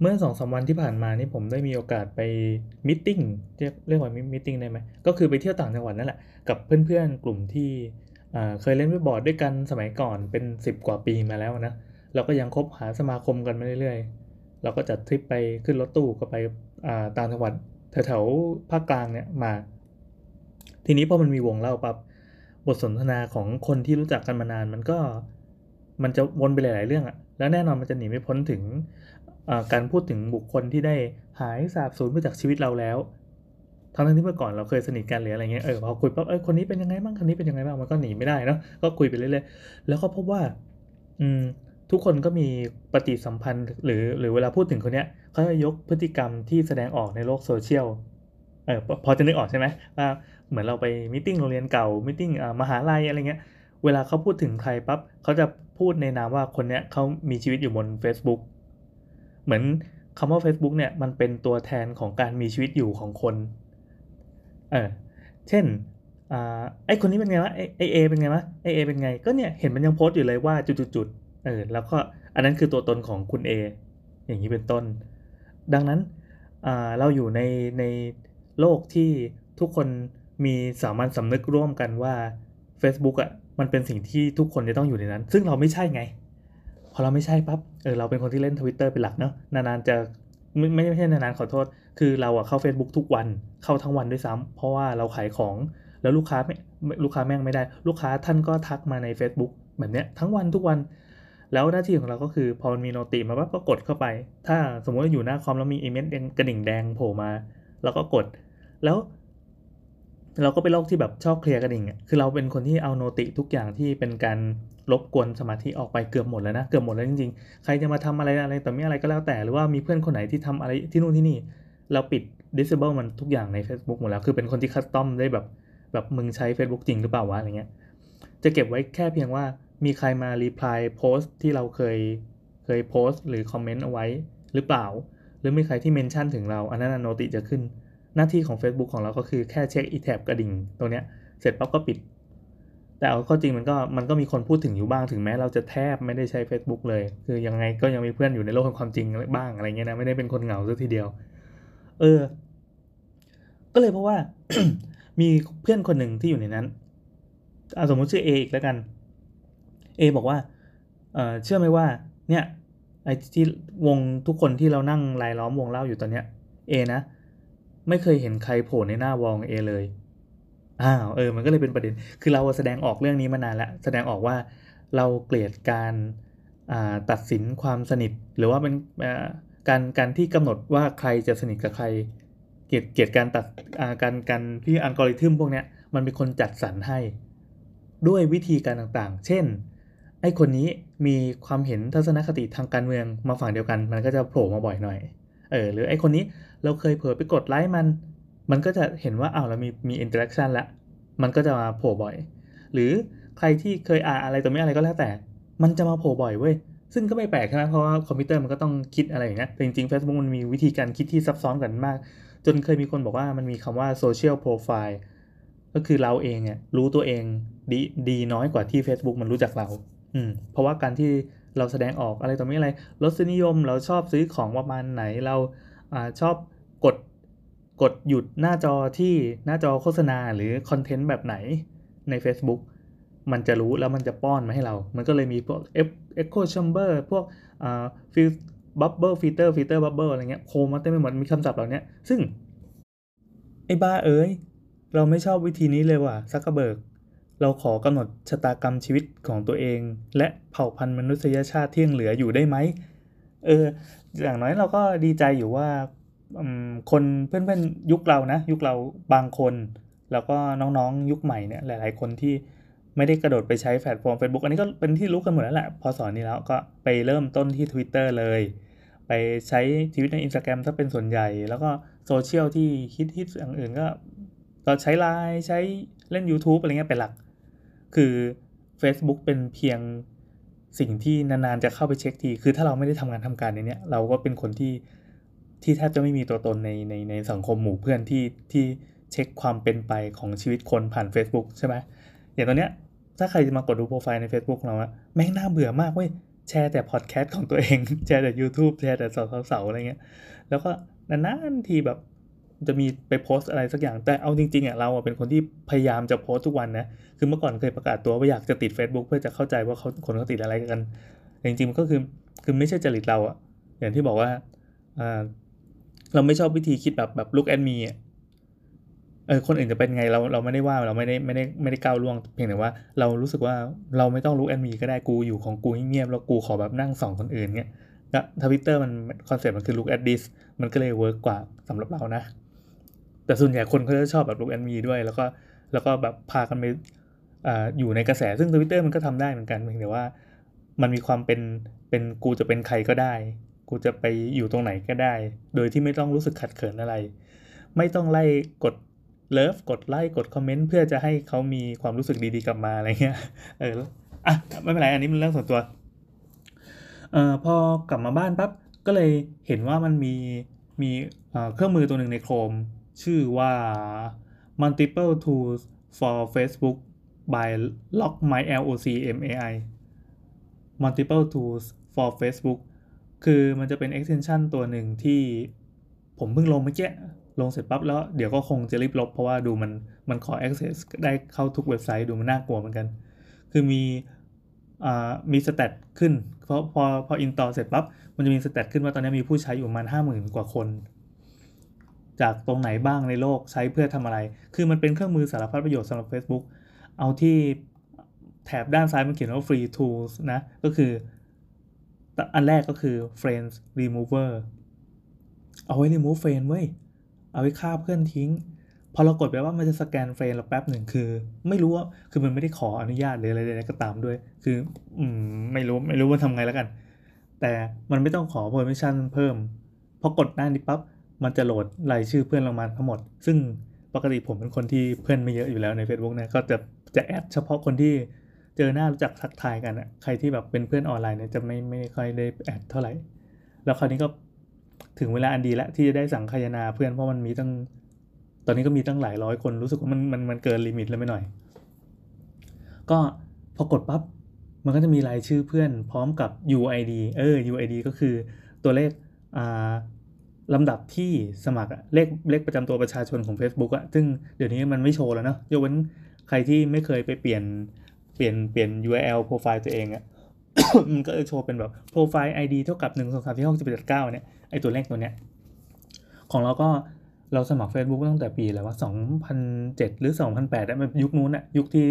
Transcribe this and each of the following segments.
เมื่อสองสาวันที่ผ่านมานี่ผมได้มีโอกาสไปมิ팅เรียกเรียกว่ามิ팅ได้ไหมก็คือไปเที่ยวต่างจังหวัดนั่นแหละกับเพื่อนๆกลุ่มที่เคยเล่นวิบอร์ดด้วยกันสมัยก่อนเป็น 10 กว่าปีมาแล้วนะเราก็ยังคบหาสมาคมกันมาเรื่อยๆ เราก็จัดทริปไปขึ้นรถตู้ก็ไปต่างจังหวัดแถวๆภาคกลางเนี่ยมา ทีนี้พอมันมีวงเล่าปั๊บบทสนทนาของคนที่รู้จักกันมานานมันก็มันจะวนไปหลาย ๆ เรื่องอะแล้วแน่นอนมันจะหนีไม่พ้นถึง การพูดถึงบุคคลที่ได้หายสาบสูญไปจากชีวิตเราแล้ว ทั้งที่เมื่อก่อนเราเคยสนิทกันหรืออะไรเงี้ย เออพอคุยปั๊บเออคนนี้เป็นยังไงบ้างคนนี้เป็นยังไงบ้างมันก็หนีไม่ได้เนาะ ก็คุยไปเรื่อยๆ แล้วก็พบว่า อืม ทุกคนก็มีปฏิสัมพันธ์ หรือ หรือเวลาพูดถึงคนเนี้ยเขาจะยกพฤติกรรมที่แสดงออกในโลกโซเชียล เออพอจะนึกออกใช่ไหมว่าเหมือนเราไปมิ팅โรงเรียนเก่ามิ팅มหาลัยอะไรเงี้ย เวลาเขาพูดถึงใครปั๊บเขาจะพูดในนามว่าคนเนี้ยเขามีชีวิตอยู่บน Facebook เหมือนคำว่า Facebook เนี่ยมันเป็นตัวแทนของการมีชีวิตอยู่ของคน เออ เช่นอ่าไอคนนี้เป็นไงวะไอเอเป็นไงวะไอเอเป็นไง ก็เนี่ยเห็นมันยังโพสต์อยู่เลยว่าจุดๆเออ แล้วก็อันนั้นคือตัวตนของคุณ A อย่างนี้เป็นต้น ดังนั้นอ่าเราอยู่ในในโลกที่ทุกคนมีสามัญสำนึกร่วมกันว่า Facebook อะ่ะมันเป็นสิ่งที่ทุกคนจะต้องอยู่ในนั้น ซึ่งเราไม่ใช่ไง พอเราไม่ใช่ปับ๊บเออเราเป็นคนที่เล่นทวิตเตอร์เป็นหลักเนาะนานๆจะไม่ไม่ใช่นานๆขอโทษ คือเราอะเข้า Facebook ทุกวันเข้าทั้งวันด้วยซ้ำเพราะว่าเราขายของแล้วลูกค้าไม่ลูกค้าแม่งไม่ได้ ลูกค้าท่านก็ทักมาใน Facebook แบบเนี้ยทั้งวันทุกวันแล้วหน้าที่ของเราก็คือพอมีโนติมาปั๊บก็กดเข้าไป ถ้าสมมติว่าอยู่หน้าคอมแล้วมีอีเมลกระดิ่งแดงโผล่มา เราก็กด แล้ว เราก็เป็นโรคที่แบบชอบเคลียร์กระดิ่งคือเราเป็นคนที่เอาโนติทุกอย่างที่เป็นการรบกวนสมาธิออกไปเกือบหมดแล้วนะ เกือบหมดแล้วจริงๆ ใครจะมาทำอะไรอะไรแต่ไม่อะไรก็แล้วแต่ หรือว่ามีเพื่อนคนไหนที่ทำอะไรที่นู่นที่นี่ เราปิด disable มันทุกอย่างใน Facebook หมดแล้ว คือเป็นคนที่คัสตอมได้แบบแบบมึงใช้ Facebook จริงหรือเปล่าวะอะไรเงี้ย จะเก็บไว้แค่เพียงว่ามีใครมารีプライโพสที่เราเคยเคยโพสหรือคอมเมนต์เอาไว้หรือเปล่า หรือมีใครที่เมนชั่นถึงเรา อันนั้นโนติจะขึ้น หน้าที่ของ Facebook ของเราก็คือแค่เช็คอีแท็บกระดิ่งตรงเนี้ยเสร็จปั๊บก็ปิด แต่เอาข้อจริงมันก็มันก็มีคนพูดถึงอยู่บ้างถึงแม้เราจะแทบไม่ได้ใช้ Facebook เลย คือยังไงก็ยังมีเพื่อนอยู่ในโลกของความจริงบ้างอะไรเงี้ยนะไม่ได้เป็นคนเหงาซะทีเดียว เออ ก็เลยเพราะว่า มีเพื่อนคนหนึ่งที่อยู่ในนั้นอสมมติชื่อเออีกแล้วกันเอบอกว่าเออเชื่อไหมว่าเนี่ยไอ้ที่วงทุกคนที่เรานั่งรายล้อมวงเล่าอยู่ตอนเนี้ยเอนะ ไม่เคยเห็นใครโผล่ในหน้าวองเอเลย อ้าวเออ มันก็เลยเป็นประเด็น คือเราแสดงออกเรื่องนี้มานานแล้ว แสดงออกว่าเราเกลียดการตัดสินความสนิท หรือว่าเป็นการการที่กำหนดว่าใครจะสนิทกับใคร เกลียดเกลียดการตัดการการที่อัลกอริทึมพวกเนี้ยมันเป็นคนจัดสรรให้ ด้วยวิธีการต่างๆ เช่นไอ้คนนี้มีความเห็นทัศนคติทางการเมืองมาฝั่งเดียวกัน มันก็จะโผล่มาบ่อยหน่อย เออหรือไอคนนี้เราเคยเผลอไปกดไลค์มัน มันก็จะเห็นว่าอ้าวเรามีมี interaction ละ มันก็จะมาโผล่บ่อย หรือใครที่เคยอ่านอะไรตัวไม่อะไรก็แล้วแต่ มันจะมาโผล่บ่อยเว้ยซึ่งก็ไม่แปลกใช่ไหมเพราะว่าคอมพิวเตอร์มันก็ต้องคิดอะไรอย่างเงี้ยแต่จริงๆ Facebook มันมีวิธีการคิดที่ซับซ้อนกันมาก จนเคยมีคนบอกว่ามันมีคำว่าโซเชียลโปรไฟล์ก็คือเราเองเนี่ยรู้ตัวเองดีดีน้อยกว่าที่ Facebook มันรู้จักเรา อืมเพราะว่าการที่ เราแสดงออกอะไรต่อม่อะไรรสนิยมเราชอบซื้อของประมาณไหนเราอชอบกดกดหยุดหน้าจอที่หน้าจอโฆษณาหรือคอนเทนต์แบบไหนใน Facebook มันจะรู้แล้วมันจะป้อนมาให้เรา มันก็เลยมีพวก Echo Chamber พวกอ่าฟิลบับเบิลฟิลเตอร์ฟิลเตอร์บับเบิลอะไรเงี้ยโคมาเต็มไปหมดมีคำศัพท์เหล่านี้ซึ่ง ไอ้บ้าเอ้ย เราไม่ชอบวิธีนี้เลยว่ะซักกระเบิก เราขอกำหนดชะตากรรมชีวิตของตัวเอง และเผ่าพันธุ์มนุษยชาติที่ยังเหลืออยู่ได้ไหมเอออย่างน้อยเราก็ดีใจอยู่ว่าคนเพื่อนๆยุคเรานะ ยุคเราบางคน แล้วก็น้องๆ ยุคใหม่เนี่ยหลาย ๆ คนที่ไม่ได้กระโดดไปใช้แพลตฟอร์ม Facebook อันนี้ก็เป็นที่รู้กันหมดแล้วแหละพอสอนนี้แล้วก็ไปเริ่มต้นที่ Twitter เลย ไปใช้ชีวิตใน Instagram ถ้าเป็นส่วนใหญ่ แล้วก็โซเชียลที่ฮิตฮิตอย่างอื่นก็ ก็ใช้ไลน์ใช้เล่น YouTube อะไรเงี้ยเป็นหลัก คือ Facebook เป็นเพียงสิ่งที่นานๆจะเข้าไปเช็คที คือถ้าเราไม่ได้ทำงานทำการในนี้เราก็เป็นคนที่ที่แทบจะไม่มีตัวตนในในในสังคมหมู่เพื่อนที่ที่เช็คความเป็นไปของชีวิตคนผ่าน Facebook ใช่ไหมอย่างตอนเนี้ยถ้าใครจะมากดดูโปรไฟล์ใน Facebook เราอะแม่งน่าเบื่อมากเว้ยแชร์แต่พอดแคสต์ของตัวเอง แชร์แต่ YouTube แชร์แต่เสาๆอะไรเงี้ย แล้วก็นานๆทีแบบ จะมีไปโพสอะไรสักอย่างแต่เอาจริงๆอะเราเป็นคนที่พยายามจะโพสทุกวันนะคือเมื่อก่อนเคยประกาศตัวว่าอยากจะติด Facebook เพื่อจะเข้าใจว่าเขาคนเขาติดอะไรกันจริงๆมันก็คือคือไม่ใช่จริตเราอะอย่างที่บอกว่าอ่าเราไม่ชอบวิธีคิดแบบแบบ look at me อะเออคนอื่นจะเป็นไงเราเราไม่ได้ว่าเราไม่ได้ไม่ได้ไม่ได้ก้าวล่วงเพียงแต่ว่าเรารู้สึกว่าเราไม่ต้อง look at me ก็ได้กูอยู่ของกูเงียบแล้วกูขอแบบนั่งส่องคนอื่นเงี้ยทวิตเตอร์มันคอนเซ็ปต์มันคือ look at this มันก็เลย work กว่าสำหรับเรานะ แต่ส่วนใหญ่คนเขาจะชอบแบบ look at me ด้วย แล้วก็แล้วก็แบบพากันไปออยู่ในกระแสซึ่งทวิตเตอร์มันก็ทำได้เหมือนกันเพียงแต่ว่ามันมีความเป็นเป็นกูจะเป็นใครก็ได้ กูจะไปอยู่ตรงไหนก็ได้ โดยที่ไม่ต้องรู้สึกขัดเขินอะไร ไม่ต้องไล่กดเลิฟกดไลค์กดคอมเมนต์เพื่อจะให้เขามีความรู้สึกดีๆกลับมาอะไรเงี้ยเอออะไม่เป็นไรอันนี้มันเรื่องส่วนตัวเอ่อพอกลับมาบ้านปั๊บก็เลยเห็นว่ามันมีมีเครื่องมือตัวหนึ่งใน Chrome ชื่อว่า multiple tools for Facebook by Logmai L O C M A I multiple tools for Facebook คือมันจะเป็น extension ตัวหนึ่งที่ผมเพิ่งลงเมื่อกี้ลงเสร็จปั๊บแล้วเดี๋ยวก็คงจะรีบลบเพราะว่าดูมันมันขอ access ได้เข้าทุกเว็บไซต์ดูมันน่ากลัวเหมือนกัน คือมีมี stat ขึ้น เพราะพอพอ install เสร็จปั๊บมันจะมี stat ขึ้นว่าตอนนี้มีผู้ใช้อยู่ประมาณห้าหมื่นกว่าคน จากตรงไหนบ้างในโลกใช้เพื่อทำอะไร คือมันเป็นเครื่องมือสารพัดประโยชน์สำหรับ Facebook เอาที่แถบด้านซ้ายมันเขียนว่า free tools นะ ก็คือ อันแรกก็คือ friends remover เอาไว้ remove friend เว้ย เอาไว้ฆ่าเพื่อนทิ้ง พอเรากดไปว่ามันจะสแกนเฟรนเราแป๊บหนึ่งคือ ไม่รู้ว่า คือมันไม่ได้ขออนุญาตหรืออะไรใดๆก็ตามด้วย คืออืมไม่รู้ไม่รู้ว่าทำไงแล้วกัน แต่มันไม่ต้องขอ permission เพิ่ม พอกดหน้านี้ปั๊บ มันจะโหลดรายชื่อเพื่อนเรามาทั้งหมด ซึ่งปกติผมเป็นคนที่เพื่อนไม่เยอะอยู่แล้วใน Facebook นะก็จะจะ add เฉพาะคนที่เจอหน้ารู้จักทักทายกันอะใครที่แบบเป็นเพื่อนออนไลน์เนี่ยจะไม่ไม่ค่อยได้ add เท่าไหร่ แล้วคราวนี้ก็ถึงเวลาอันดีแล้วที่จะได้สังคายนาเพื่อนเพราะมันมีตั้ง ตอนนี้ก็มีตั้งหลายร้อยคนรู้สึกว่ามันมันมันเกิน limit แล้วไม่หน่อย ก็พอกดปับ๊บมันก็จะมีรายชื่อเพื่อนพร้อมกับ UID เออ UID ก็คือตัวเลขอ่า ลำดับที่สมัครเลขเลขประจำตัวประชาชนของ Facebook อะซึ่งเดี๋ยวนี้มันไม่โชว์แล้วเนาะยกเว้นใครที่ไม่เคยไปเปลี่ยนเปลี่ยนเปลี่ยน URL โปรไฟล์ตัวเองอะมันก็จะโชว์เป็นแบบโปรไฟล์ ID เท่ากับ1 2 3 4 6 7 8 9เนี่ยไอตัวเลขตัวเนี้ยของเราก็เราสมัคร Facebook ตั้งแต่ปีอะไรวะ2007 หรือ 2008อะมันยุคนู้นอะยุคที่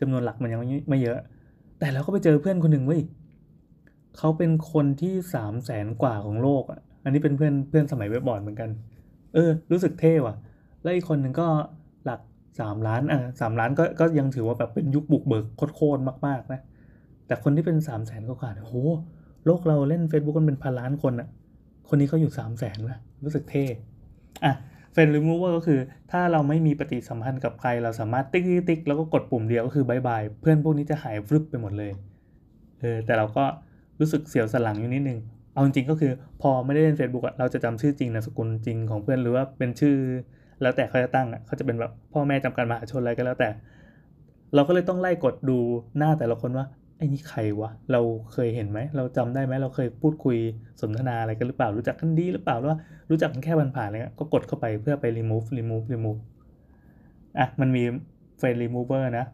จำนวนหลักมันยังไม่เยอะ แต่เราก็ไปเจอเพื่อนคนหนึ่งเว้ยเขาเป็นคนที่สามแสนกว่าของโลกอะ อันนี้เป็นเพื่อนเพื่อนสมัยเว็บบอร์ดเหมือนกัน เออ รู้สึกเท่ว่ะ แล้วอีกคนหนึ่งก็หลักสามล้านอะสามล้านก็ก็ยังถือว่าแบบเป็นยุคบุกเบิกโคตรมากๆนะ แต่คนที่เป็นสามแสนก็ขาดโห โลกเราเล่น Facebook กันเป็นพันล้านคนอะคนนี้เขาอยู่สามแสนนะรู้สึกเท่อะเฟรนด์รีมูเวอร์ก็คือ ถ้าเราไม่มีปฏิสัมพันธ์กับใคร เราสามารถติ๊กติ๊กแล้วก็กดปุ่มเดียวก็คือ bye bye เพื่อนพวกนี้จะหายฟลุปไปหมดเลยเออแต่เราก็รู้สึกเสียวสันหลังอยู่นิดนึง เอาจริงก็คือพอไม่ได้เล่น Facebook อะเราจะจำชื่อจริงนามสกุลจริงของเพื่อนหรือว่าเป็นชื่อ แล้วแต่เขาจะตั้งอะเขาจะเป็นแบบพ่อแม่จำกัดมหาชนอะไรก็แล้วแต่ เราก็เลยต้องไล่กดดูหน้าแต่ละคนว่าไอ้นี่ใครวะเราเคยเห็นไหมเราจำได้ไหมเราเคยพูดคุยสนทนาอะไรกันหรือเปล่ารู้จักกันดีหรือเปล่าหรือว่ารู้จักกันแค่ผ่านๆอะไรเงี้ยก็กดเข้าไปเพื่อไป remove remove remove อะมันมี friend remover นะ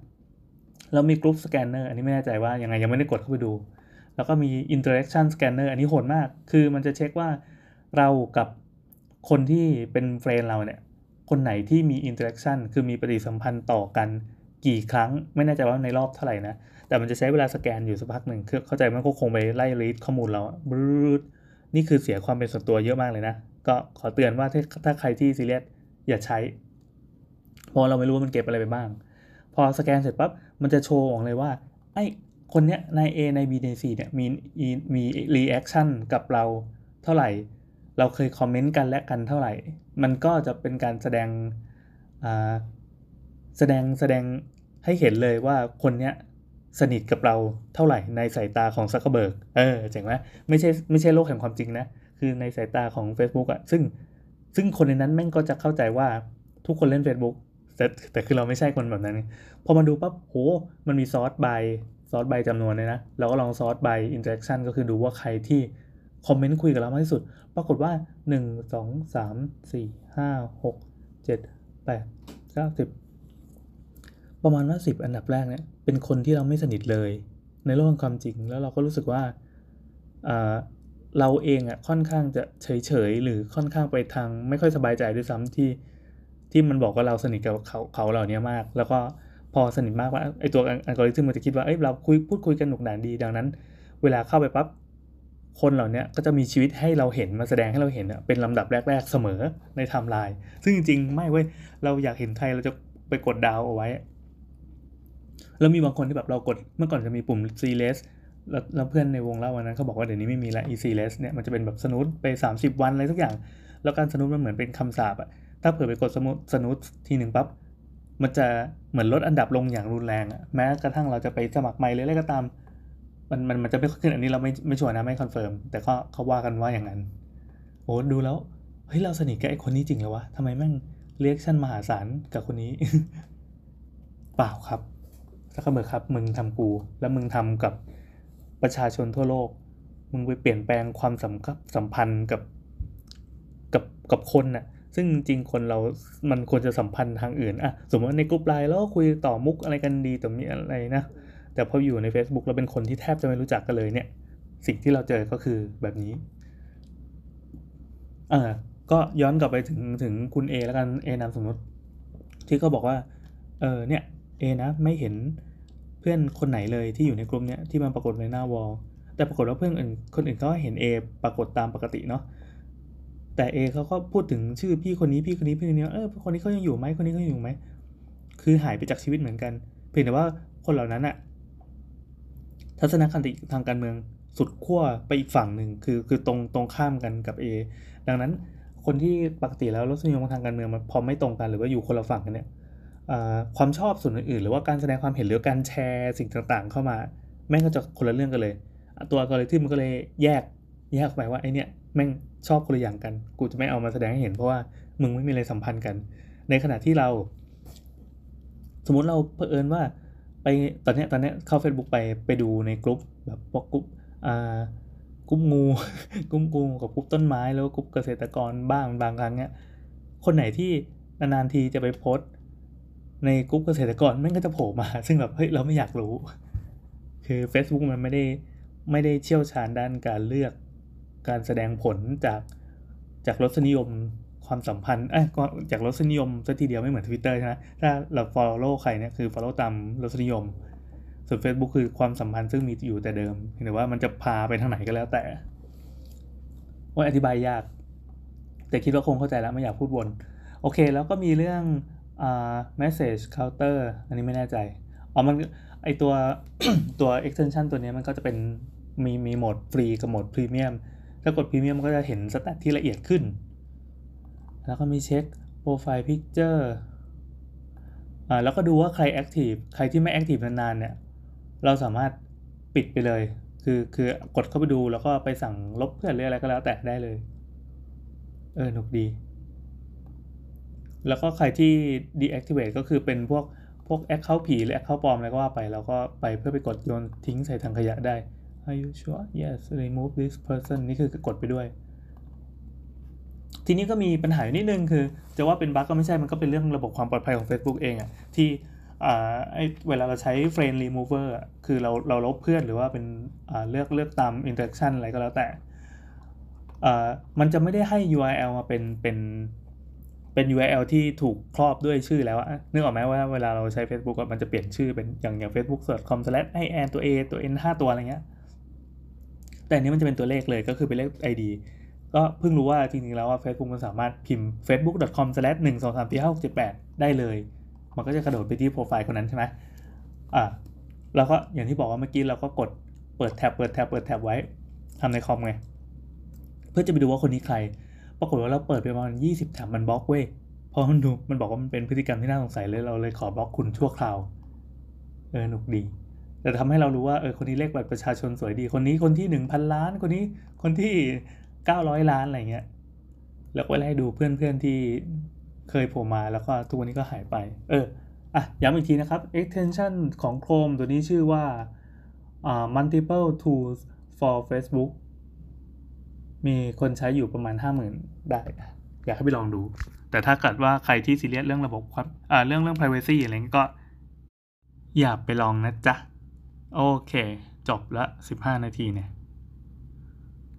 แล้วมี group scanner อันนี้ไม่แน่ใจว่ายังไงยังไม่ได้กดเข้าไปดู แล้วก็มี interaction scanner อันนี้โหดมาก คือมันจะเช็คว่าเรากับคนที่เป็นเฟรนเราเนี่ย คนไหนที่มี interaction คือมีปฏิสัมพันธ์ต่อกันกี่ครั้ง ไม่แน่ใจว่าในรอบเท่าไหร่นะ แต่มันจะใช้เวลาสแกนอยู่สักพักหนึ่งคือเข้าใจมันก็คงไปไล่รีดข้อมูลเราบรูดนี่คือเสียความเป็นส่วนตัวเยอะมากเลยนะ ก็ขอเตือนว่าถ้าถ้าใครที่ซีเรียสอย่าใช้ เพราะเราไม่รู้ว่ามันเก็บอะไรไปบ้าง พอสแกนเสร็จปั๊บ มันจะโชว์ออกเลยว่า ไอ้ คนเนี้ยใน A ใน B ใน C เนี่ยมีมี reaction กับเราเท่าไหร่ เราเคยคอมเมนต์กันและกันเท่าไหร่ มันก็จะเป็นการแสดงแสดงแสดงให้เห็นเลยว่าคนเนี้ยสนิทกับเราเท่าไหร่ในสายตาของซักเคอร์เบิร์กเออเจ๋งไหมไม่ใช่ไม่ใช่โลกแห่งความจริงนะ คือในสายตาของ Facebook อะซึ่งซึ่งคนในนั้นแม่งก็จะเข้าใจว่าทุกคนเล่น Facebook แต่แต่คือเราไม่ใช่คนแบบนั้น พอมาดูปั๊บโหมันมี sort by sort by จำนวนเลยนะ เราก็ลอง sort by interaction ก็คือดูว่าใครที่คอมเมนต์คุยกับเรามากที่สุด ปรากฏว่า 1 2 3 4 5 6 7 8 9 10 ประมาณว่า 10 อันดับแรกเนี่ย เป็นคนที่เราไม่สนิทเลย ในโลกความจริง แล้วเราก็รู้สึกว่าเราเองอะ่ะค่อนข้างจะเฉยๆ หรือค่อนข้างไปทางไม่ค่อยสบายใจด้วยซ้ำที่ที่มันบอกว่าเราสนิทกับเขาเขาเหล่านี้มาก แล้วก็ พอสนิทมากว่าไอตัวอัลกอริทึมมันจะคิดว่าเอ้ยเราคุยพูดคุยกันหนุกหนานดีดังนั้น เวลาเข้าไปปั๊บคนเหล่านี้ก็จะมีชีวิตให้เราเห็นมาแสดงให้เราเห็นเป็นลำดับแรก ๆเสมอในไทม์ไลน์ซึ่งจริงๆ ไม่เว้ยเราอยากเห็นใครเราจะไปกดดาวเอาไว้ แล้วมีบางคนที่แบบเรากดเมื่อก่อนจะมีปุ่ม C less แล้วเพื่อนในวงเล่าวันนั้นเขาบอกว่าเดี๋ยวนี้ไม่มีละ EC less เนี่ยมันจะเป็นแบบสนุดไป 30 วันอะไรทุกอย่าง แล้วการสนุดมันเหมือนเป็นคำสาปอะถ้าเผื่อไปกดสมุดสนุดทีหนึ่งปั๊บ มันจะเหมือนลดอันดับลงอย่างรุนแรงอะแม้กระทั่งเราจะไปสมัครใหม่หรืออะไรก็ตาม มันมันมันจะไม่ขึ้นอันนี้เราไม่ไม่ชัวร์นะไม่คอนเฟิร์มแต่ก็เขาว่ากันว่าอย่างนั้นโอ้ดูแล้วเฮ้ยเราสนิทกับไอ้คนนี้จริงเหรอวะทำไมแม่ง reaction มหาศาลกับคนนี้ เปล่าครับซักเคอร์เบิร์กครับ มึงทำกู แล้วมึงทำกับประชาชนทั่วโลก มึงไปเปลี่ยนแปลงความสัมสัมพันธ์กับกับกับคนน่ะ ซึ่งจริงคนเรามันควรจะสัมพันธ์ทางอื่นอะสมมติในกลุ่มไลน์แล้วคุยต่อมุกอะไรกันดีแต่มีอะไรนะ แต่พออยู่ใน Facebook เราเป็นคนที่แทบจะไม่รู้จักกันเลยเนี่ย สิ่งที่เราเจอก็คือแบบนี้เออก็ย้อนกลับไปถึงถึงคุณ A แล้วกันเอนามสมมติ ที่เขาบอกว่า เออเนี่ยเอนะไม่เห็นเพื่อนคนไหนเลยที่อยู่ในกลุ่มเนี้ยที่มันปรากฏในหน้าวอลแต่ปรากฏว่าเพื่อนอื่นคนอื่นก็เห็น A ปรากฏตามปกติเนาะ แต่ A เขาก็พูดถึงชื่อพี่คนนี้พี่คนนี้พี่คนนี้เออคนนี้เขายังอยู่ไหมคนนี้เขายังอยู่ไหมคือหายไปจากชีวิตเหมือนกัน เพียงแต่ว่าคนเหล่านั้นอะทัศนคติทางการเมืองสุดขั้วไปอีกฝั่งหนึ่งคือคือตรงตรงข้ามกันกับ A ดังนั้นคนที่ปกติแล้วรสนิยมทางการเมืองมันพอไม่ตรงกันหรือว่าอยู่คนละฝั่งกันเนี่ยความชอบส่วนอื่นๆ หรือว่าการแสดงความเห็นหรือการแชร์สิ่งต่างๆ เข้ามา แม่งก็จะคนละเรื่องกันเลย ตัวอัลกอริทึมมันก็เลยแยกแยกไปว่าไอเนี้ย แม่งชอบคนละอย่างกัน กูจะไม่เอามาแสดงให้เห็นเพราะว่ามึงไม่มีอะไรสัมพันธ์กัน ในขณะที่เรา สมมุติเราเผอิญว่า ไปตอนนี้ตอนนี้เข้า Facebook ไปไปดูในกลุ่มแบบพวกกลุ่มอ่ากลุ่มงูกลุ่มงูกับกลุ่มต้นไม้แล้วกลุ่มเกษตรกรบ้างบางครั้งเนี้ยคนไหนที่นานๆทีจะไปโพสต์ในกลุ่มเกษตรกรแม่งก็จะโผล่มา ซึ่งแบบเฮ้ยเราไม่อยากรู้ คือ Facebook มันไม่ได้ไม่ได้เชี่ยวชาญด้านการเลือก การแสดงผลจากจากรสนิยมความสัมพันธ์เอ้ยจากรสนิยมซะทีเดียวไม่เหมือน Twitter ใช่ไหมถ้าเรา follow ใครเนี่ยคือ follow ตามรสนิยม ส่วน Facebook คือความสัมพันธ์ซึ่งมีอยู่แต่เดิมหรือว่ามันจะพาไปทางไหนก็แล้วแต่ว่าอธิบายยาก แต่คิดว่าคงเข้าใจแล้วไม่อยากพูดวน โอเค แล้วก็มีเรื่องอ่า message counter อันนี้ไม่แน่ใจอ๋อมันไอตัวตัว extension ตัวนี้มันก็จะเป็นมีมีโหมดฟรีกับโหมดพรีเมียม ถ้ากดพรีเมียมก็จะเห็น stat ที่ละเอียดขึ้น แล้วก็มีเช็ค profile picture อ่าแล้วก็ดูว่าใคร active ใครที่ไม่ active นานๆเนี่ย เราสามารถปิดไปเลย คือคือกดเข้าไปดูแล้วก็ไปสั่งลบเพื่อนหรืออะไรก็แล้วแต่ได้เลย เออหนุกดี แล้วก็ใครที่ deactivate ก็คือเป็นพวกพวก account ผีหรือ account ปลอมอะไรก็ว่าไปแล้วก็ไปเพื่อไปกดโยนทิ้งใส่ถังขยะได้ Are you sure yes remove this person นี่คือกดไปด้วย ทีนี้ก็มีปัญหาอยู่นิดนึงคือ จะว่าเป็นบั๊กก็ไม่ใช่มันก็เป็นเรื่องระบบความปลอดภัยของ Facebook เองอะที่อ่าไอเวลาเราใช้ friend remover คือเราเราลบเพื่อนหรือว่าเป็นอ่าเลือกเลือกตาม interaction อะไรก็แล้วแต่อ่ามันจะไม่ได้ให้ URL มาเป็นเป็นเป็น URL ที่ถูกครอบด้วยชื่อแล้วอะนึกออกไหมว่าเวลาเราใช้ Facebook มันจะเปลี่ยนชื่อเป็นอย่างอย่าง facebook.com slash ให้แอนตัว A ตัว N 5 ตัวอะไรเงี้ย แต่นี้มันจะเป็นตัวเลขเลยก็คือเป็นเลข ID ก็เพิ่งรู้ว่าจริงๆแล้วว่า Facebook มันสามารถพิมพ์ facebook.com slash 1 2 3 4 5 6 7 8 ได้เลย มันก็จะกระโดดไปที่โปรไฟล์คนนั้นใช่ไหมอ่าแล้วก็อย่างที่บอกว่าเมื่อกี้เราก็กดเปิดแท็บเปิดแท็บเปิดแท็บไว้ทำในคอมไง เพื่อจะไปดูว่าคนนี้ใคร ปรากฏว่าเราเปิดไปประมาณยี่สิบถบมันบล็อกเว้ยพอมันดูมันบอกว่ามันเป็นพฤติกรรมที่น่าสงสัยเลยเราเลยขอบล็อกคุณชั่วคราว เออหนุกดี แต่ทำให้เรารู้ว่าเออคนนี้เลขบัตรประชาชนสวยดี คนนี้คนที่หนึ่งพันล้าน คนนี้คนที่เก้าร้อยล้านอะไรเงี้ย แล้วก็ไล่ดูเพื่อนเพื่อนที่เคยโผล่มาแล้วก็ตัวนี้ก็หายไป เออ อะ ย้ำอีกทีนะครับ extension ของ Chrome ตัวนี้ชื่อว่า uh, multiple tools for Facebook มีคนใช้อยู่ประมาณ 50,000 ได้ อยากให้ไปลองดู แต่ถ้าเกิดว่าใครที่ซีเรียสเรื่องระบบความเรื่องเรื่อง privacy อะไรก็อย่าไปลองนะจ๊ะ โอเค จบละ 15 นาทีเนี่ย